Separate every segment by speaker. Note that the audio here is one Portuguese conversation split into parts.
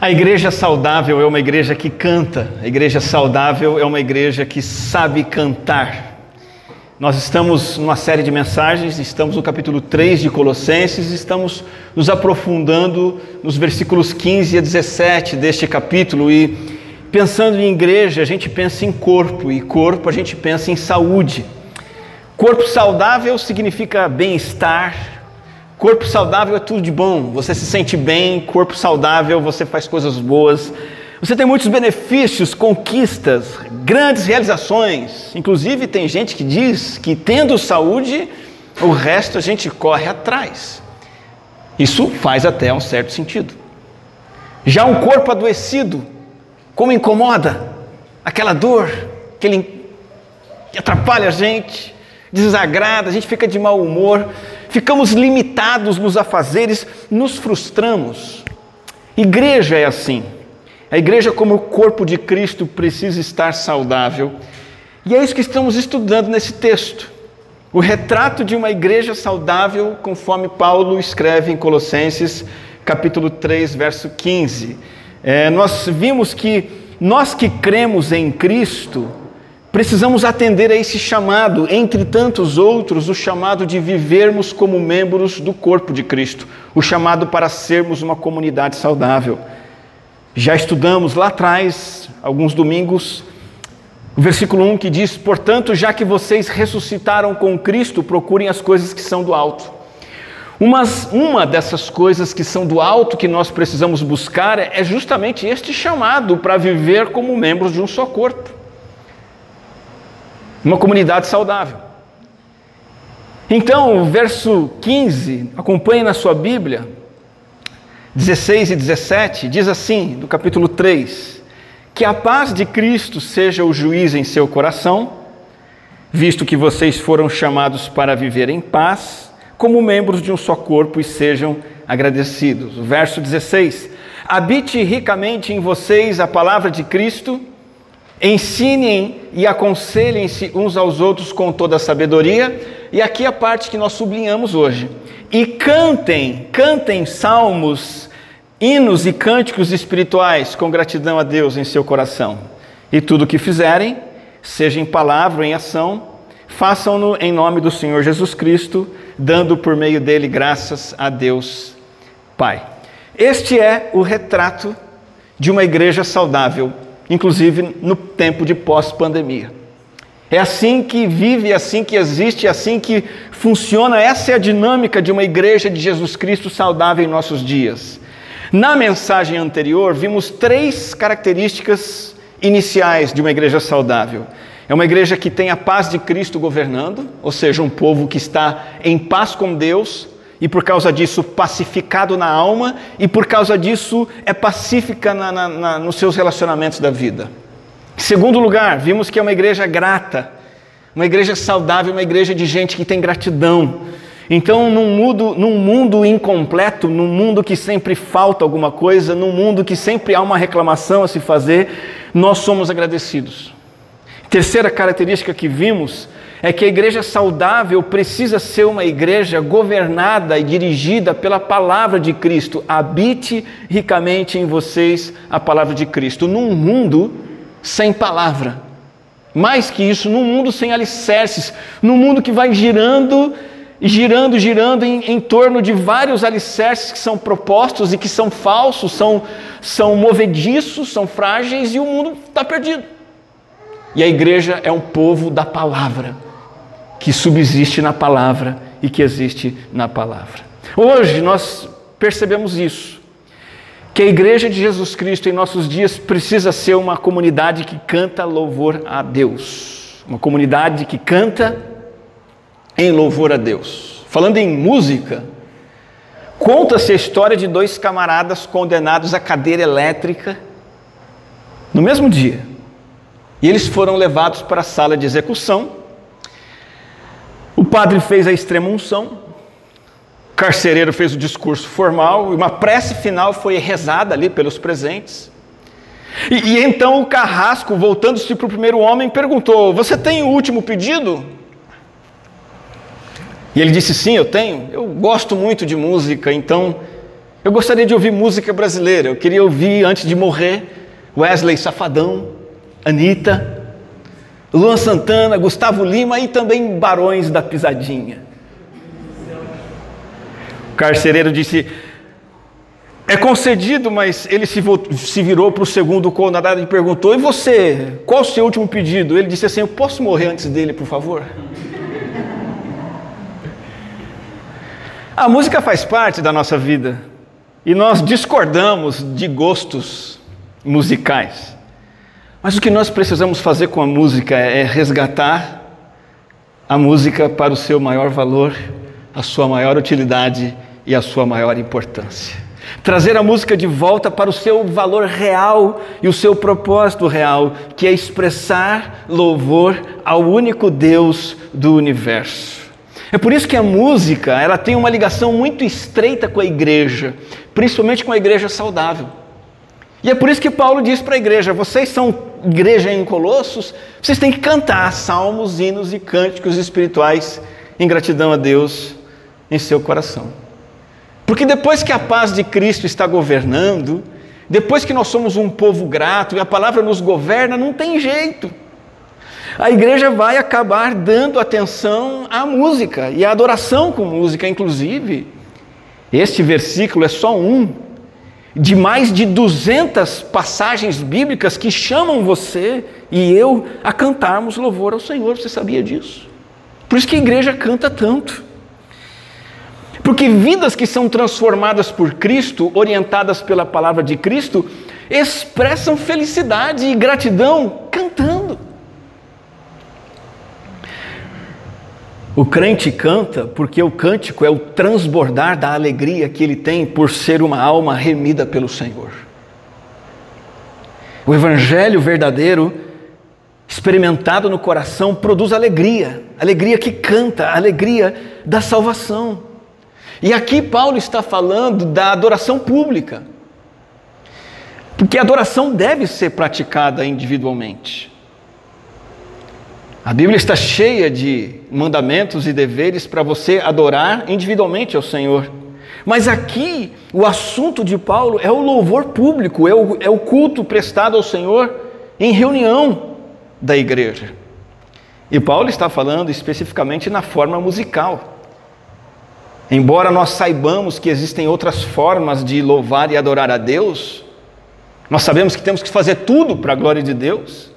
Speaker 1: A igreja saudável é uma igreja que canta, a igreja saudável é uma igreja que sabe cantar. Nós estamos numa série de mensagens, estamos no capítulo 3 de Colossenses, estamos nos aprofundando nos versículos 15 a 17 deste capítulo e pensando em igreja, a gente pensa em corpo e corpo a gente pensa em saúde. Corpo saudável significa bem-estar, Corpo saudável é tudo de bom, você se sente bem, corpo saudável, você faz coisas boas, você tem muitos benefícios, conquistas, grandes realizações. Inclusive, tem gente que diz que tendo saúde, o resto a gente corre atrás. Isso faz até um certo sentido. Já um corpo adoecido, como incomoda? Aquela dor, aquele que atrapalha a gente, desagrada, a gente fica de mau humor ficamos limitados nos afazeres, nos frustramos. Igreja é assim. A igreja, como o corpo de Cristo, precisa estar saudável. E é isso que estamos estudando nesse texto. O retrato de uma igreja saudável, conforme Paulo escreve em Colossenses, capítulo 3, verso 15. É, nós vimos que nós que cremos em Cristo, Precisamos atender a esse chamado, entre tantos outros, o chamado de vivermos como membros do corpo de Cristo, o chamado para sermos uma comunidade saudável. Já estudamos lá atrás, alguns domingos, o versículo 1 que diz: Portanto, já que vocês ressuscitaram com Cristo, procurem as coisas que são do alto. Umas, uma dessas coisas que são do alto que nós precisamos buscar é justamente este chamado para viver como membros de um só corpo uma comunidade saudável. Então, o verso 15, acompanhe na sua Bíblia, 16 e 17, diz assim, do capítulo 3: Que a paz de Cristo seja o juiz em seu coração, visto que vocês foram chamados para viver em paz, como membros de um só corpo e sejam agradecidos. O verso 16: Habite ricamente em vocês a palavra de Cristo Ensinem e aconselhem-se uns aos outros com toda a sabedoria, e aqui a parte que nós sublinhamos hoje. E cantem, cantem salmos, hinos e cânticos espirituais com gratidão a Deus em seu coração. E tudo o que fizerem, seja em palavra ou em ação, façam-no em nome do Senhor Jesus Cristo, dando por meio dele graças a Deus Pai. Este é o retrato de uma igreja saudável inclusive no tempo de pós-pandemia. É assim que vive, é assim que existe, é assim que funciona. Essa é a dinâmica de uma igreja de Jesus Cristo saudável em nossos dias. Na mensagem anterior, vimos três características iniciais de uma igreja saudável. É uma igreja que tem a paz de Cristo governando, ou seja, um povo que está em paz com Deus, e por causa disso pacificado na alma, e por causa disso é pacífica na, na, na, nos seus relacionamentos da vida. Segundo lugar, vimos que é uma igreja grata, uma igreja saudável, uma igreja de gente que tem gratidão. Então, num mundo, num mundo incompleto, num mundo que sempre falta alguma coisa, num mundo que sempre há uma reclamação a se fazer, nós somos agradecidos. Terceira característica que vimos é que a igreja saudável precisa ser uma igreja governada e dirigida pela palavra de Cristo. Habite ricamente em vocês a palavra de Cristo. Num mundo sem palavra. Mais que isso, num mundo sem alicerces, num mundo que vai girando girando, girando em, em, torno de vários alicerces que são propostos e que são falsos, são, são movediços, são frágeis e o mundo está perdido. E a igreja é um povo da palavra que subsiste na palavra e que existe na palavra. Hoje nós percebemos isso, que a igreja de Jesus Cristo em nossos dias precisa ser uma comunidade que canta louvor a Deus, uma comunidade que canta em louvor a Deus. Falando em música, conta-se a história de dois camaradas condenados à cadeira elétrica no mesmo dia. E eles foram levados para a sala de execução o padre fez a extrema unção, o carcereiro fez o discurso formal, e uma prece final foi rezada ali pelos presentes. E, e então o carrasco, voltando-se para o primeiro homem, perguntou: Você tem o último pedido? E ele disse: Sim, eu tenho. Eu gosto muito de música, então Eu gostaria de ouvir música brasileira. Eu queria ouvir, antes de morrer, Wesley Safadão, Anitta, Luan Santana, Gustavo Lima e também Barões da Pisadinha. O carcereiro disse: É concedido, mas ele se, se virou para o segundo condenado e perguntou: E você, qual o seu último pedido? Ele disse assim: Eu posso morrer antes dele, por favor? A música faz parte da nossa vida e nós discordamos de gostos musicais. Mas o que nós precisamos fazer com a música é resgatar a música para o seu maior valor, a sua maior utilidade e a sua maior importância. Trazer a música de volta para o seu valor real e o seu propósito real, que é expressar louvor ao único Deus do universo. É por isso que a música, ela tem uma ligação muito estreita com a igreja, principalmente com a igreja saudável. E é por isso que Paulo diz para a igreja: vocês são igreja em Colossos, vocês têm que cantar salmos, hinos e cânticos espirituais em gratidão a Deus em seu coração. Porque depois que a paz de Cristo está governando, depois que nós somos um povo grato e a palavra nos governa, não tem jeito a igreja vai acabar dando atenção à música e à adoração com música, inclusive. Este versículo é só um de mais de 200 passagens bíblicas que chamam você e eu a cantarmos louvor ao Senhor. Você sabia disso? Por isso que a igreja canta tanto. Porque vidas que são transformadas por Cristo, orientadas pela palavra de Cristo, expressam felicidade e gratidão cantando. O crente canta porque o cântico é o transbordar da alegria que ele tem por ser uma alma remida pelo Senhor. O evangelho verdadeiro, experimentado no coração, produz alegria, alegria que canta, alegria da salvação. E aqui Paulo está falando da adoração pública, porque a adoração deve ser praticada individualmente. A Bíblia está cheia de mandamentos e deveres para você adorar individualmente ao Senhor. Mas aqui o assunto de Paulo é o louvor público, é o, é o culto prestado ao Senhor em reunião da igreja. E Paulo está falando especificamente na forma musical. Embora nós saibamos que existem outras formas de louvar e adorar a Deus, nós sabemos que temos que fazer tudo para a glória de Deus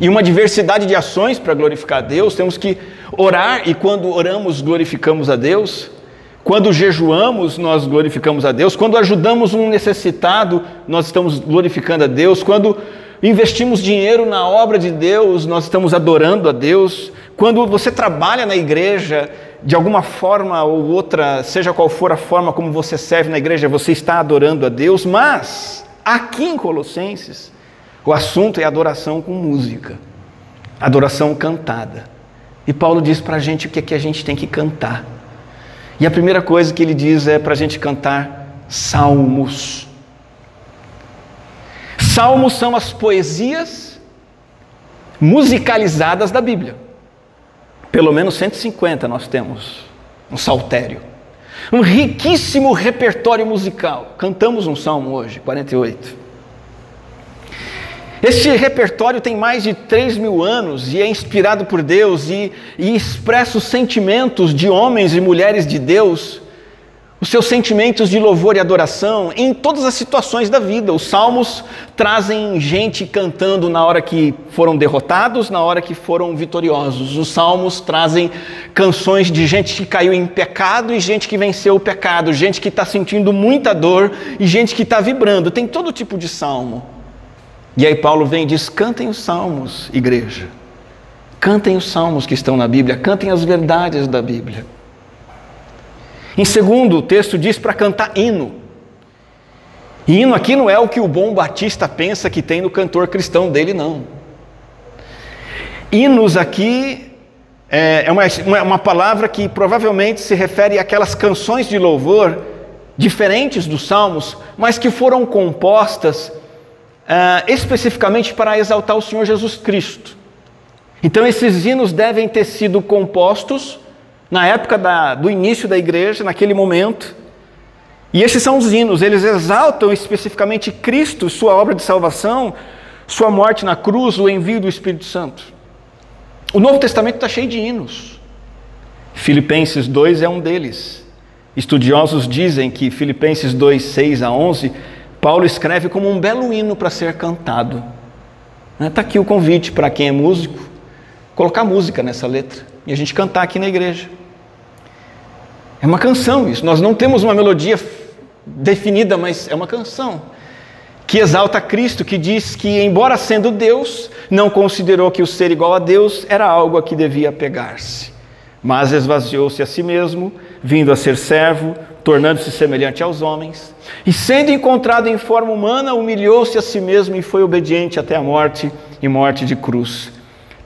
Speaker 1: e uma diversidade de ações para glorificar a Deus. Temos que orar e quando oramos, glorificamos a Deus. Quando jejuamos, nós glorificamos a Deus. Quando ajudamos um necessitado, nós estamos glorificando a Deus. Quando investimos dinheiro na obra de Deus, nós estamos adorando a Deus. Quando você trabalha na igreja, de alguma forma ou outra, seja qual for a forma como você serve na igreja, você está adorando a Deus. Mas, aqui em Colossenses, o assunto é adoração com música, adoração cantada. E Paulo diz para a gente o que é que a gente tem que cantar. E a primeira coisa que ele diz é para a gente cantar salmos. Salmos são as poesias musicalizadas da Bíblia. Pelo menos 150 nós temos, um saltério. Um riquíssimo repertório musical. Cantamos um salmo hoje, 48. Este repertório tem mais de 3 mil anos e é inspirado por Deus e, e expressa os sentimentos de homens e mulheres de Deus, os seus sentimentos de louvor e adoração em todas as situações da vida. Os salmos trazem gente cantando na hora que foram derrotados, na hora que foram vitoriosos. Os salmos trazem canções de gente que caiu em pecado e gente que venceu o pecado, gente que está sentindo muita dor e gente que está vibrando. Tem todo tipo de salmo. E aí Paulo vem e diz: cantem os salmos, igreja. Cantem os salmos que estão na Bíblia, cantem as verdades da Bíblia. Em segundo, o texto diz para cantar hino. E hino aqui não é o que o bom batista pensa que tem no cantor cristão dele, não. Hinos aqui é, é uma, uma palavra que provavelmente se refere àquelas canções de louvor diferentes dos salmos, mas que foram compostas uh, especificamente para exaltar o Senhor Jesus Cristo. Então, esses hinos devem ter sido compostos na época da, do início da igreja, naquele momento, E esses são os hinos, eles exaltam especificamente Cristo, sua obra de salvação, sua morte na cruz, o envio do Espírito Santo. O Novo Testamento está cheio de hinos. Filipenses 2 é um deles. Estudiosos dizem que Filipenses 2, 6 a 11, Paulo escreve como um belo hino para ser cantado. Está aqui o convite para quem é músico, colocar música nessa letra e a gente cantar aqui na igreja. É uma canção isso, nós não temos uma melodia definida, mas é uma canção que exalta Cristo, que diz que, embora sendo Deus, não considerou que o ser igual a Deus era algo a que devia pegar-se, mas esvaziou-se a si mesmo, vindo a ser servo, tornando-se semelhante aos homens, e sendo encontrado em forma humana, humilhou-se a si mesmo e foi obediente até a morte e morte de cruz.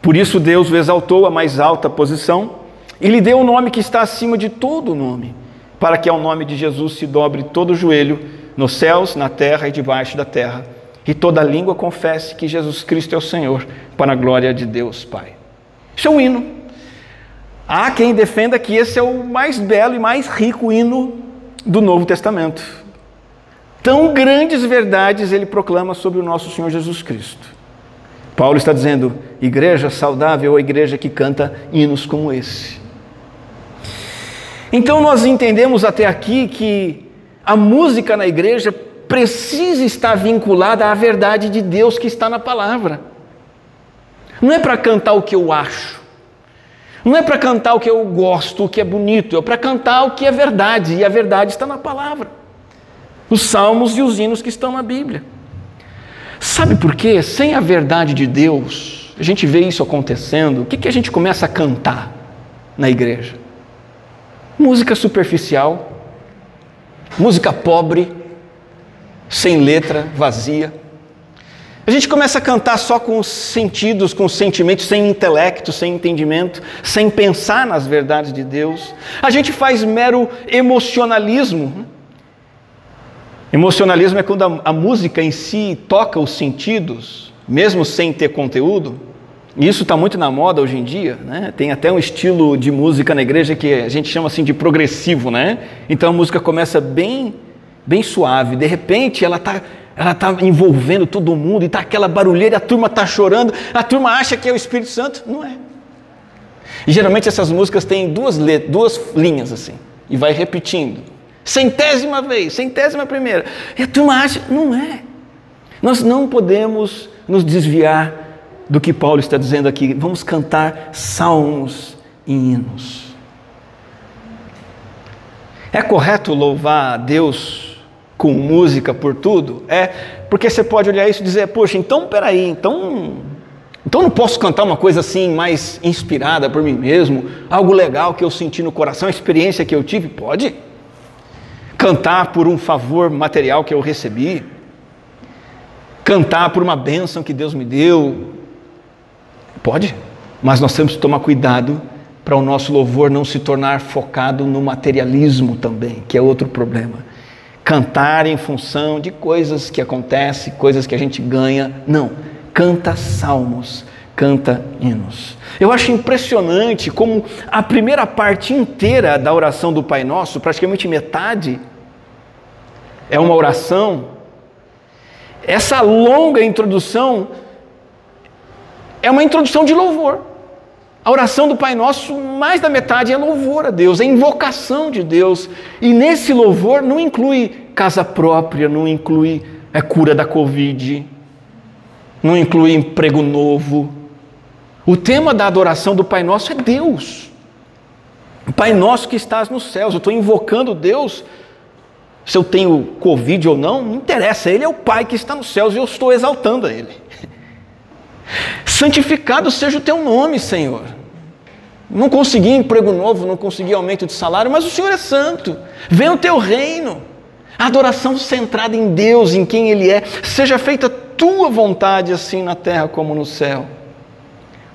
Speaker 1: Por isso Deus o exaltou à mais alta posição e lhe deu o um nome que está acima de todo nome para que ao nome de Jesus se dobre todo o joelho, nos céus, na terra e debaixo da terra, e toda língua confesse que Jesus Cristo é o Senhor, para a glória de Deus Pai. Isso é um hino. Há quem defenda que esse é o mais belo e mais rico hino do Novo Testamento. Tão grandes verdades ele proclama sobre o nosso Senhor Jesus Cristo. Paulo está dizendo: igreja saudável é a igreja que canta hinos como esse. Então nós entendemos até aqui que a música na igreja precisa estar vinculada à verdade de Deus que está na palavra. Não é para cantar o que eu acho. Não é para cantar o que eu gosto, o que é bonito, é para cantar o que é verdade, e a verdade está na palavra. Os salmos e os hinos que estão na Bíblia. Sabe por quê? Sem a verdade de Deus, a gente vê isso acontecendo, o que, que a gente começa a cantar na igreja? Música superficial, música pobre, sem letra, vazia. A gente começa a cantar só com os sentidos, com os sentimentos, sem intelecto, sem entendimento, sem pensar nas verdades de Deus. A gente faz mero emocionalismo. Emocionalismo é quando a, a música em si toca os sentidos, mesmo sem ter conteúdo. Isso está muito na moda hoje em dia, né? Tem até um estilo de música na igreja que a gente chama assim de progressivo, né? Então a música começa bem, bem suave, de repente ela está ela tá envolvendo todo mundo e está aquela barulheira, a turma está chorando, a turma acha que é o Espírito Santo, não é. E geralmente essas músicas têm duas, duas linhas assim, e vai repetindo, centésima vez, centésima primeira, e a turma acha, não é. Nós não podemos nos desviar do que Paulo está dizendo aqui. Vamos cantar salmos e hinos. É correto louvar a Deus com música por tudo? É, porque você pode olhar isso e dizer, poxa, então peraí, então, então não posso cantar uma coisa assim mais inspirada por mim mesmo, algo legal que eu senti no coração, a experiência que eu tive? Pode. Cantar por um favor material que eu recebi, cantar por uma bênção que Deus me deu, Pode, mas nós temos que tomar cuidado para o nosso louvor não se tornar focado no materialismo também, que é outro problema. Cantar em função de coisas que acontecem, coisas que a gente ganha. Não, canta salmos, canta hinos. Eu acho impressionante como a primeira parte inteira da oração do Pai Nosso, praticamente metade, é uma oração. Essa longa introdução é uma introdução de louvor. A oração do Pai Nosso, mais da metade é louvor a Deus, é invocação de Deus. E nesse louvor não inclui casa própria, não inclui a cura da Covid, não inclui emprego novo. O tema da adoração do Pai Nosso é Deus. Pai Nosso que estás nos céus. Eu estou invocando Deus. Se eu tenho Covid ou não, não interessa. Ele é o Pai que está nos céus e eu estou exaltando a Ele. Santificado seja o teu nome, Senhor. Não consegui emprego novo, não consegui aumento de salário, mas o Senhor é santo. Venha o teu reino. A adoração centrada em Deus, em quem Ele é. Seja feita tua vontade, assim na terra como no céu.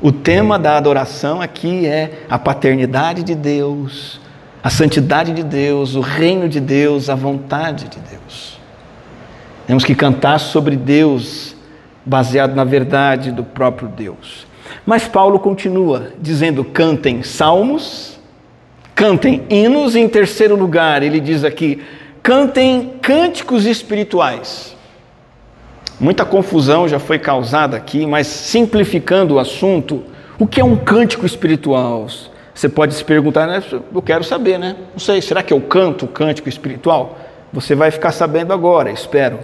Speaker 1: O tema da adoração aqui é a paternidade de Deus, a santidade de Deus, o reino de Deus, a vontade de Deus. Temos que cantar sobre Deus baseado na verdade do próprio Deus. Mas Paulo continua dizendo: cantem salmos, cantem hinos, e em terceiro lugar, ele diz aqui: cantem cânticos espirituais. Muita confusão já foi causada aqui, mas simplificando o assunto, o que é um cântico espiritual? Você pode se perguntar, né? eu quero saber, né? Não sei, será que eu canto o cântico espiritual? Você vai ficar sabendo agora, espero.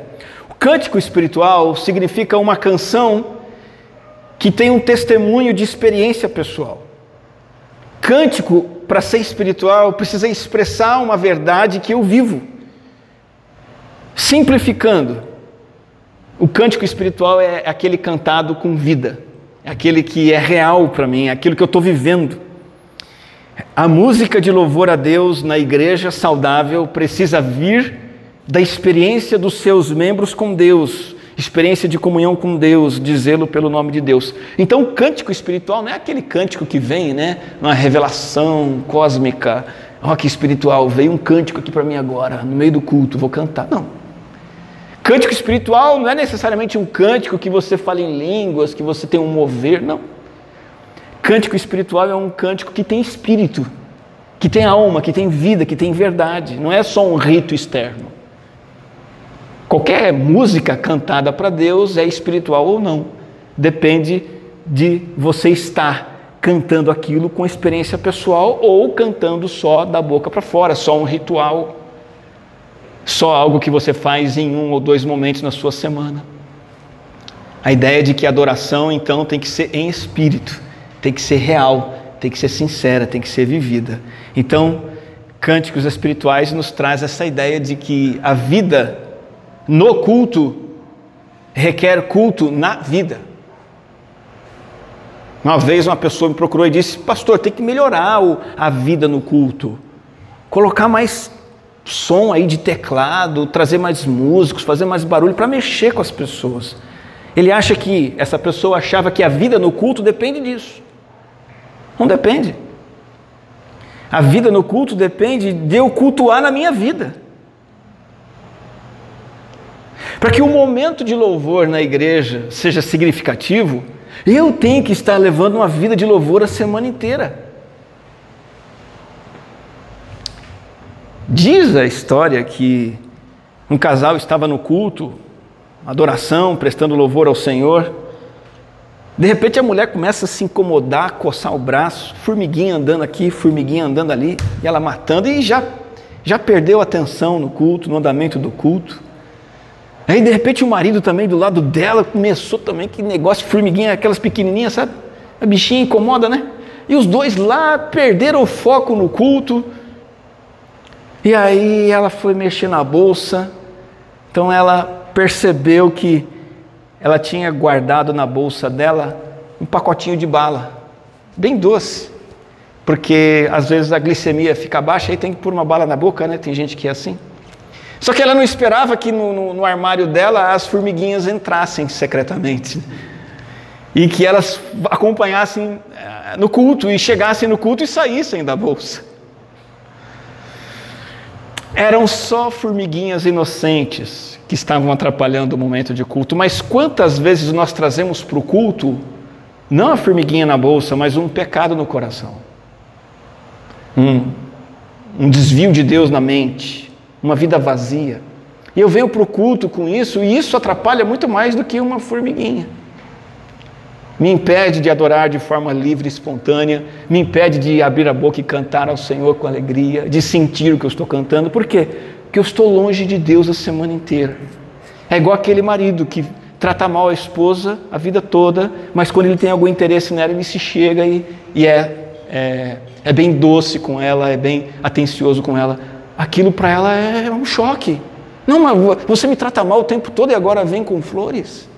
Speaker 1: O cântico espiritual significa uma canção que tem um testemunho de experiência pessoal. Cântico, para ser espiritual, precisa expressar uma verdade que eu vivo. Simplificando, o cântico espiritual é aquele cantado com vida, é aquele que é real para mim, é aquilo que eu estou vivendo. A música de louvor a Deus na igreja saudável precisa vir da experiência dos seus membros com Deus, experiência de comunhão com Deus, dizê-lo pelo nome de Deus. Então, o cântico espiritual não é aquele cântico que vem, né, uma revelação cósmica. Ó, oh, que espiritual, veio um cântico aqui para mim agora, no meio do culto, vou cantar. Não. Cântico espiritual não é necessariamente um cântico que você fala em línguas, que você tem um mover, não. Cântico espiritual é um cântico que tem espírito, que tem alma, que tem vida, que tem verdade. Não é só um rito externo. Qualquer música cantada para Deus é espiritual ou não. Depende de você estar cantando aquilo com experiência pessoal ou cantando só da boca para fora, só um ritual, só algo que você faz em um ou dois momentos na sua semana. A ideia de que a adoração então tem que ser em espírito tem que ser real, tem que ser sincera, tem que ser vivida. Então, cânticos espirituais nos traz essa ideia de que a vida no culto requer culto na vida. Uma vez uma pessoa me procurou e disse: Pastor, tem que melhorar a vida no culto, colocar mais som aí de teclado, trazer mais músicos, fazer mais barulho para mexer com as pessoas. Ele acha que, essa pessoa achava que a vida no culto depende disso. Não depende. A vida no culto depende de eu cultuar na minha vida. Para que o momento de louvor na igreja seja significativo, eu tenho que estar levando uma vida de louvor a semana inteira. Diz a história que um casal estava no culto, adoração, prestando louvor ao Senhor, de repente a mulher começa a se incomodar, coçar o braço, formiguinha andando aqui, formiguinha andando ali, e ela matando, e já, já perdeu a atenção no culto, no andamento do culto. Aí de repente o marido também do lado dela começou também, que negócio formiguinha, aquelas pequenininhas, sabe? A bichinha incomoda, né? E os dois lá perderam o foco no culto. E aí ela foi mexer na bolsa, então ela percebeu que ela tinha guardado na bolsa dela um pacotinho de bala, bem doce, porque às vezes a glicemia fica baixa e tem que pôr uma bala na boca, né? Tem gente que é assim. Só que ela não esperava que no, no, no armário dela as formiguinhas entrassem secretamente e que elas acompanhassem eh, no culto e chegassem no culto e saíssem da bolsa. Eram só formiguinhas inocentes que estavam atrapalhando o momento de culto, mas quantas vezes nós trazemos para o culto, não a formiguinha na bolsa, mas um pecado no coração, um, um desvio de Deus na mente, uma vida vazia. E eu venho para o culto com isso, e isso atrapalha muito mais do que uma formiguinha. Me impede de adorar de forma livre e espontânea, me impede de abrir a boca e cantar ao Senhor com alegria, de sentir o que eu estou cantando. Por quê? que eu estou longe de Deus a semana inteira. É igual aquele marido que trata mal a esposa a vida toda, mas quando ele tem algum interesse nela, ele se chega e, e é, é, é bem doce com ela, é bem atencioso com ela. Aquilo para ela é um choque. Não, mas você me trata mal o tempo todo e agora vem com flores.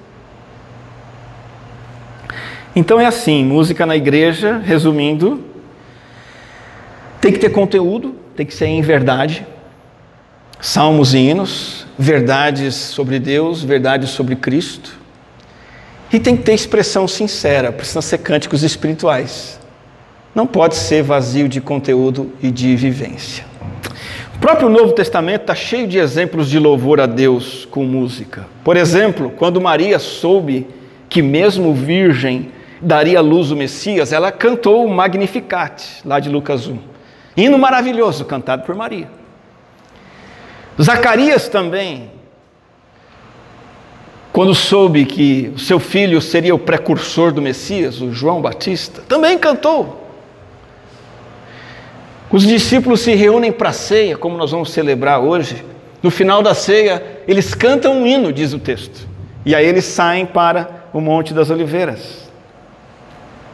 Speaker 1: Então é assim, música na igreja, resumindo, tem que ter conteúdo, tem que ser em verdade, salmos e hinos, verdades sobre Deus, verdades sobre Cristo. E tem que ter expressão sincera, precisam ser cânticos espirituais. Não pode ser vazio de conteúdo e de vivência. O próprio Novo Testamento está cheio de exemplos de louvor a Deus com música. Por exemplo, quando Maria soube que, mesmo virgem, daria à luz o Messias, ela cantou o Magnificat, lá de Lucas 1. Hino maravilhoso, cantado por Maria. Zacarias também, quando soube que seu filho seria o precursor do Messias, o João Batista, também cantou. Os discípulos se reúnem para a ceia, como nós vamos celebrar hoje. No final da ceia, eles cantam um hino, diz o texto. E aí eles saem para o Monte das Oliveiras.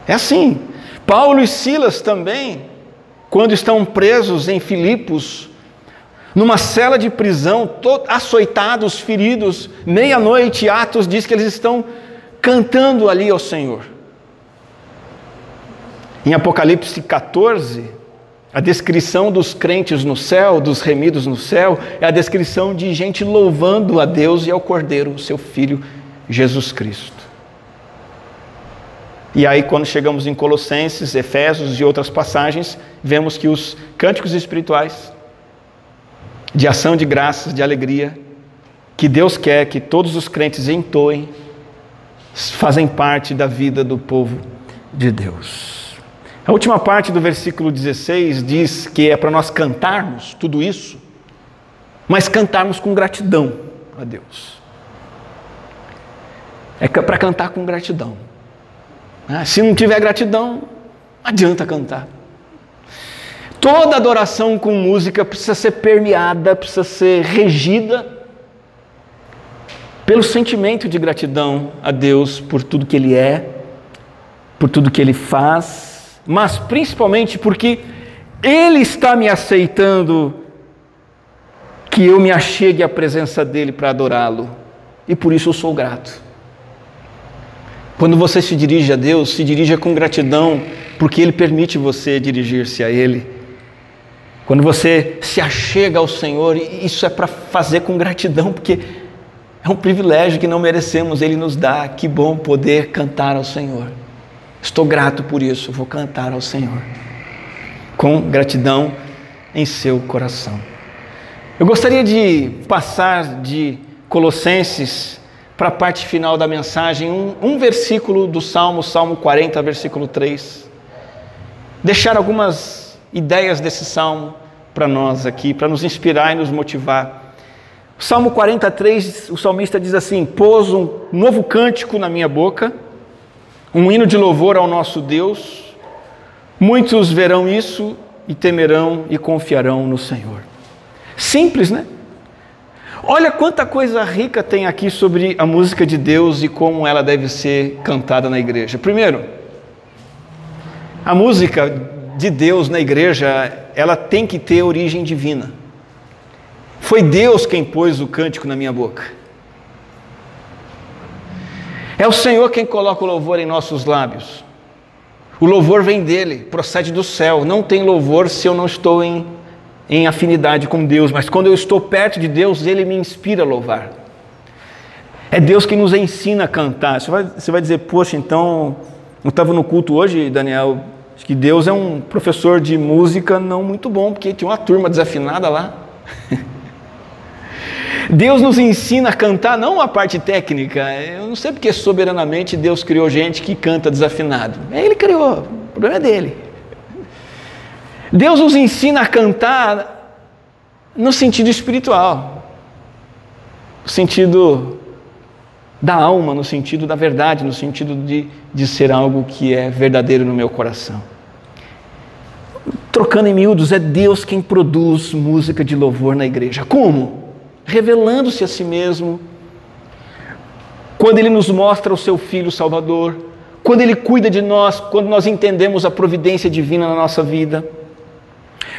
Speaker 1: É assim. Paulo e Silas também, quando estão presos em Filipos, numa cela de prisão, açoitados, feridos, meia-noite, Atos diz que eles estão cantando ali ao Senhor. Em Apocalipse 14, a descrição dos crentes no céu, dos remidos no céu, é a descrição de gente louvando a Deus e ao Cordeiro, o seu Filho Jesus Cristo. E aí, quando chegamos em Colossenses, Efésios e outras passagens, vemos que os cânticos espirituais de ação de graças, de alegria, que Deus quer que todos os crentes entoem, fazem parte da vida do povo de Deus. A última parte do versículo 16 diz que é para nós cantarmos tudo isso, mas cantarmos com gratidão a Deus. É para cantar com gratidão. Ah, se não tiver gratidão, adianta cantar. Toda adoração com música precisa ser permeada, precisa ser regida pelo sentimento de gratidão a Deus por tudo que Ele é, por tudo que Ele faz, mas principalmente porque Ele está me aceitando que eu me achegue à presença dEle para adorá-lo, e por isso eu sou grato. Quando você se dirige a Deus, se dirija com gratidão, porque Ele permite você dirigir-se a Ele. Quando você se achega ao Senhor, isso é para fazer com gratidão, porque é um privilégio que não merecemos, Ele nos dá. Que bom poder cantar ao Senhor. Estou grato por isso, vou cantar ao Senhor. Com gratidão em seu coração. Eu gostaria de passar de Colossenses para a parte final da mensagem, um, um versículo do Salmo, Salmo 40, versículo 3. Deixar algumas ideias desse salmo para nós aqui, para nos inspirar e nos motivar. Salmo 43, o salmista diz assim: Pôs um novo cântico na minha boca, um hino de louvor ao nosso Deus. Muitos verão isso e temerão e confiarão no Senhor. Simples, né? Olha quanta coisa rica tem aqui sobre a música de Deus e como ela deve ser cantada na igreja. Primeiro, a música de Deus na igreja, ela tem que ter origem divina. Foi Deus quem pôs o cântico na minha boca. É o Senhor quem coloca o louvor em nossos lábios. O louvor vem dele, procede do céu. Não tem louvor se eu não estou em, em afinidade com Deus, mas quando eu estou perto de Deus, ele me inspira a louvar. É Deus quem nos ensina a cantar. Você vai, você vai dizer, poxa, então, eu estava no culto hoje, Daniel, Acho que Deus é um professor de música não muito bom, porque tinha uma turma desafinada lá. Deus nos ensina a cantar, não a parte técnica. Eu não sei porque soberanamente Deus criou gente que canta desafinado. É Ele criou, o problema é dele. Deus nos ensina a cantar no sentido espiritual, no sentido da alma, no sentido da verdade, no sentido de, de ser algo que é verdadeiro no meu coração. Trocando em miúdos, é Deus quem produz música de louvor na igreja. Como? Revelando-se a si mesmo, quando Ele nos mostra o Seu Filho Salvador, quando Ele cuida de nós, quando nós entendemos a providência divina na nossa vida,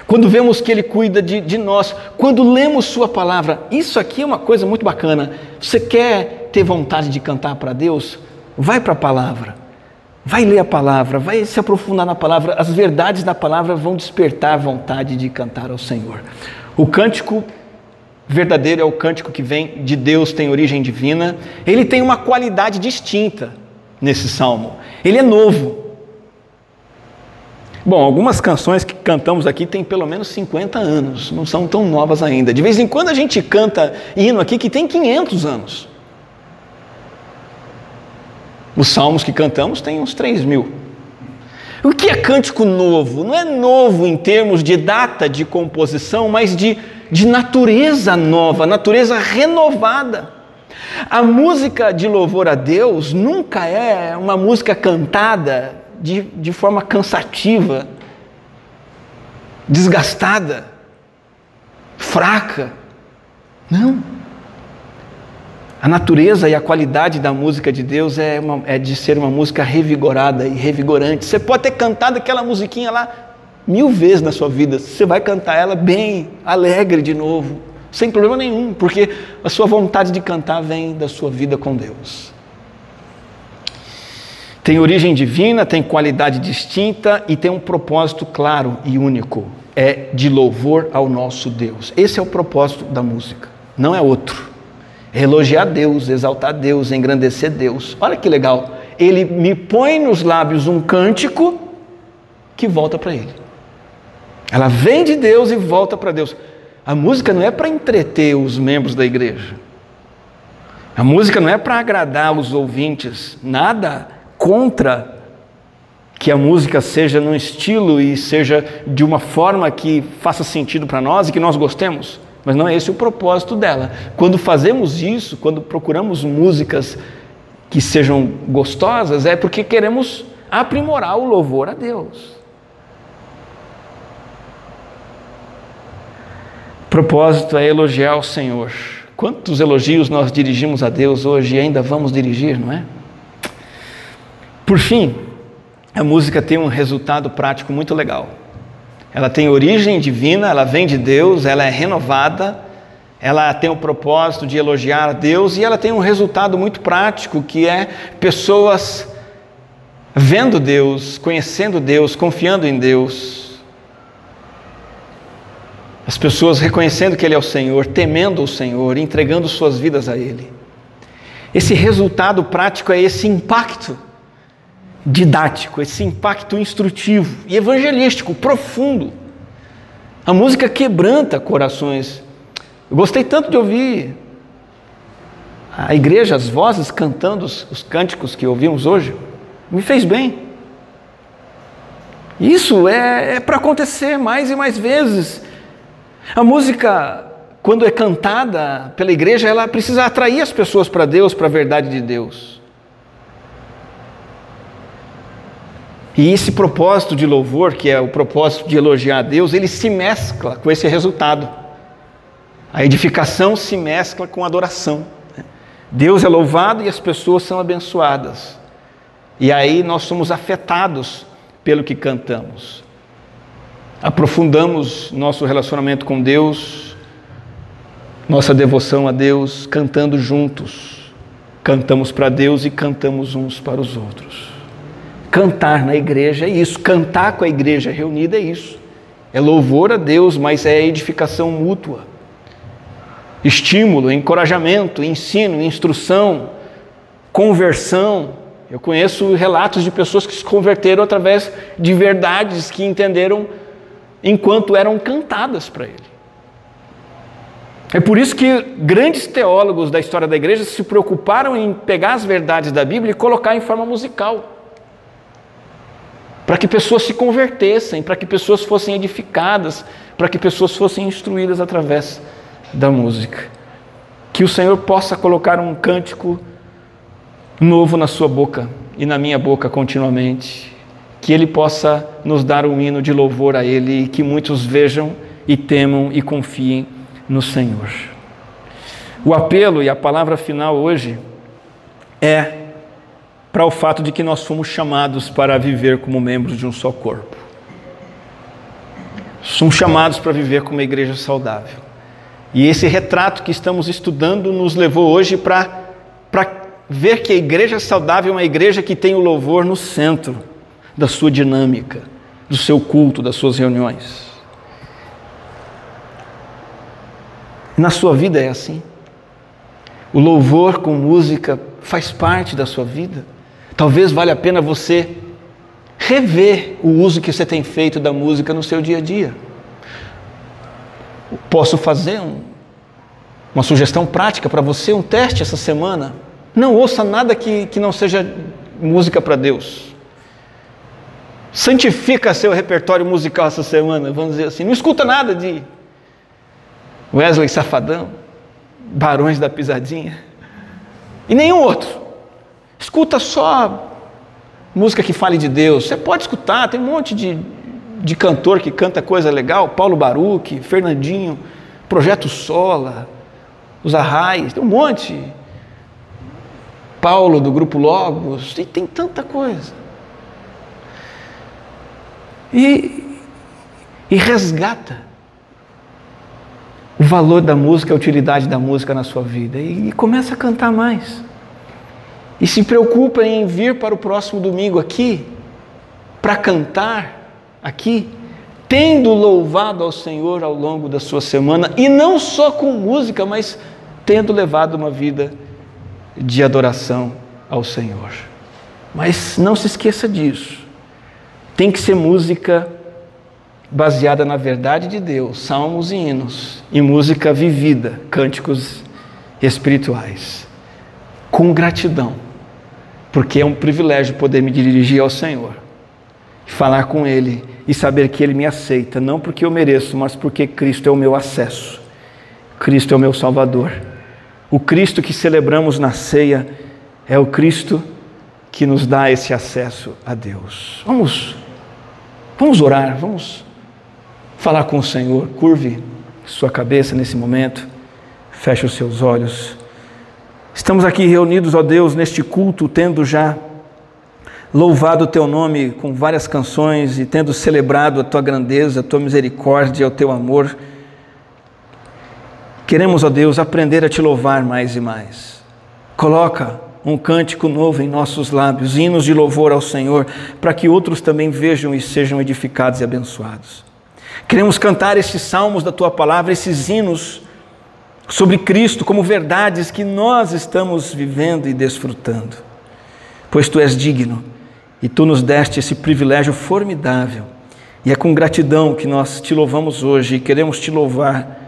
Speaker 1: quando vemos que Ele cuida de, de nós, quando lemos Sua palavra. Isso aqui é uma coisa muito bacana. Você quer ter vontade de cantar para Deus, vai para a palavra. Vai ler a palavra, vai se aprofundar na palavra. As verdades da palavra vão despertar vontade de cantar ao Senhor. O cântico verdadeiro é o cântico que vem de Deus, tem origem divina. Ele tem uma qualidade distinta nesse salmo. Ele é novo. Bom, algumas canções que cantamos aqui têm pelo menos 50 anos, não são tão novas ainda. De vez em quando a gente canta hino aqui que tem 500 anos. Os salmos que cantamos têm uns 3 mil. O que é cântico novo? Não é novo em termos de data de composição, mas de de natureza nova, natureza renovada. A música de louvor a Deus nunca é uma música cantada de, de forma cansativa, desgastada, fraca. Não. A natureza e a qualidade da música de Deus é, uma, é de ser uma música revigorada e revigorante. Você pode ter cantado aquela musiquinha lá mil vezes na sua vida, você vai cantar ela bem, alegre de novo, sem problema nenhum, porque a sua vontade de cantar vem da sua vida com Deus. Tem origem divina, tem qualidade distinta e tem um propósito claro e único: é de louvor ao nosso Deus. Esse é o propósito da música, não é outro. É elogiar Deus, exaltar Deus, engrandecer Deus. Olha que legal. Ele me põe nos lábios um cântico que volta para Ele. Ela vem de Deus e volta para Deus. A música não é para entreter os membros da igreja. A música não é para agradar os ouvintes. Nada contra que a música seja num estilo e seja de uma forma que faça sentido para nós e que nós gostemos. Mas não é esse o propósito dela. Quando fazemos isso, quando procuramos músicas que sejam gostosas, é porque queremos aprimorar o louvor a Deus. Propósito é elogiar o Senhor. Quantos elogios nós dirigimos a Deus hoje e ainda vamos dirigir, não é? Por fim, a música tem um resultado prático muito legal. Ela tem origem divina, ela vem de Deus, ela é renovada, ela tem o propósito de elogiar a Deus e ela tem um resultado muito prático que é pessoas vendo Deus, conhecendo Deus, confiando em Deus, as pessoas reconhecendo que Ele é o Senhor, temendo o Senhor, entregando suas vidas a Ele. Esse resultado prático é esse impacto didático, esse impacto instrutivo e evangelístico profundo. A música quebranta corações. Eu gostei tanto de ouvir a igreja, as vozes cantando os, os cânticos que ouvimos hoje. Me fez bem. Isso é, é para acontecer mais e mais vezes. A música, quando é cantada pela igreja, ela precisa atrair as pessoas para Deus, para a verdade de Deus. E esse propósito de louvor, que é o propósito de elogiar a Deus, ele se mescla com esse resultado. A edificação se mescla com a adoração. Deus é louvado e as pessoas são abençoadas. E aí nós somos afetados pelo que cantamos aprofundamos nosso relacionamento com Deus, nossa devoção a Deus, cantando juntos. Cantamos para Deus e cantamos uns para os outros. Cantar na igreja é isso, cantar com a igreja reunida é isso. É louvor a Deus, mas é edificação mútua. Estímulo, encorajamento, ensino, instrução, conversão. Eu conheço relatos de pessoas que se converteram através de verdades que entenderam enquanto eram cantadas para ele. É por isso que grandes teólogos da história da igreja se preocuparam em pegar as verdades da Bíblia e colocar em forma musical. Para que pessoas se convertessem, para que pessoas fossem edificadas, para que pessoas fossem instruídas através da música. Que o Senhor possa colocar um cântico novo na sua boca e na minha boca continuamente que Ele possa nos dar um hino de louvor a Ele e que muitos vejam e temam e confiem no Senhor. O apelo e a palavra final hoje é para o fato de que nós fomos chamados para viver como membros de um só corpo. Somos chamados para viver como uma igreja saudável. E esse retrato que estamos estudando nos levou hoje para ver que a igreja saudável é uma igreja que tem o louvor no centro da sua dinâmica, do seu culto, das suas reuniões. Na sua vida é assim. O louvor com música faz parte da sua vida. Talvez valha a pena você rever o uso que você tem feito da música no seu dia a dia. Posso fazer um, uma sugestão prática para você, um teste essa semana. Não ouça nada que, que não seja música para Deus. Santifica seu repertório musical essa semana, vamos dizer assim. Não escuta nada de Wesley Safadão, Barões da Pisadinha, e nenhum outro. Escuta só música que fale de Deus. Você pode escutar, tem um monte de, de cantor que canta coisa legal, Paulo Baruch, Fernandinho, Projeto Sola, os Arrais, tem um monte. Paulo do grupo Logos, e tem tanta coisa. E, e resgata o valor da música, a utilidade da música na sua vida. E, e começa a cantar mais. E se preocupa em vir para o próximo domingo aqui, para cantar aqui, tendo louvado ao Senhor ao longo da sua semana, e não só com música, mas tendo levado uma vida de adoração ao Senhor. Mas não se esqueça disso. Tem que ser música baseada na verdade de Deus, salmos e hinos, e música vivida, cânticos espirituais, com gratidão, porque é um privilégio poder me dirigir ao Senhor, falar com Ele e saber que Ele me aceita, não porque eu mereço, mas porque Cristo é o meu acesso, Cristo é o meu Salvador. O Cristo que celebramos na ceia é o Cristo que nos dá esse acesso a Deus. Vamos, vamos orar, vamos falar com o Senhor. Curve sua cabeça nesse momento, feche os seus olhos. Estamos aqui reunidos, ó Deus, neste culto, tendo já louvado o teu nome com várias canções e tendo celebrado a tua grandeza, a tua misericórdia, o teu amor. Queremos, ó Deus, aprender a te louvar mais e mais. Coloca um cântico novo em nossos lábios, hinos de louvor ao Senhor, para que outros também vejam e sejam edificados e abençoados. Queremos cantar esses salmos da tua palavra, esses hinos sobre Cristo como verdades que nós estamos vivendo e desfrutando, pois tu és digno e tu nos deste esse privilégio formidável. E é com gratidão que nós te louvamos hoje e queremos te louvar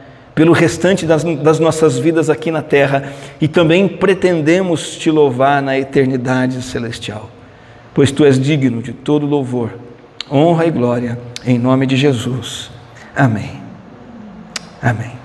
Speaker 1: pelo restante das, das, nossas vidas aqui na terra e também pretendemos te louvar na eternidade celestial, pois tu és digno de todo louvor, honra e glória, em nome de Jesus. Amém. Amém.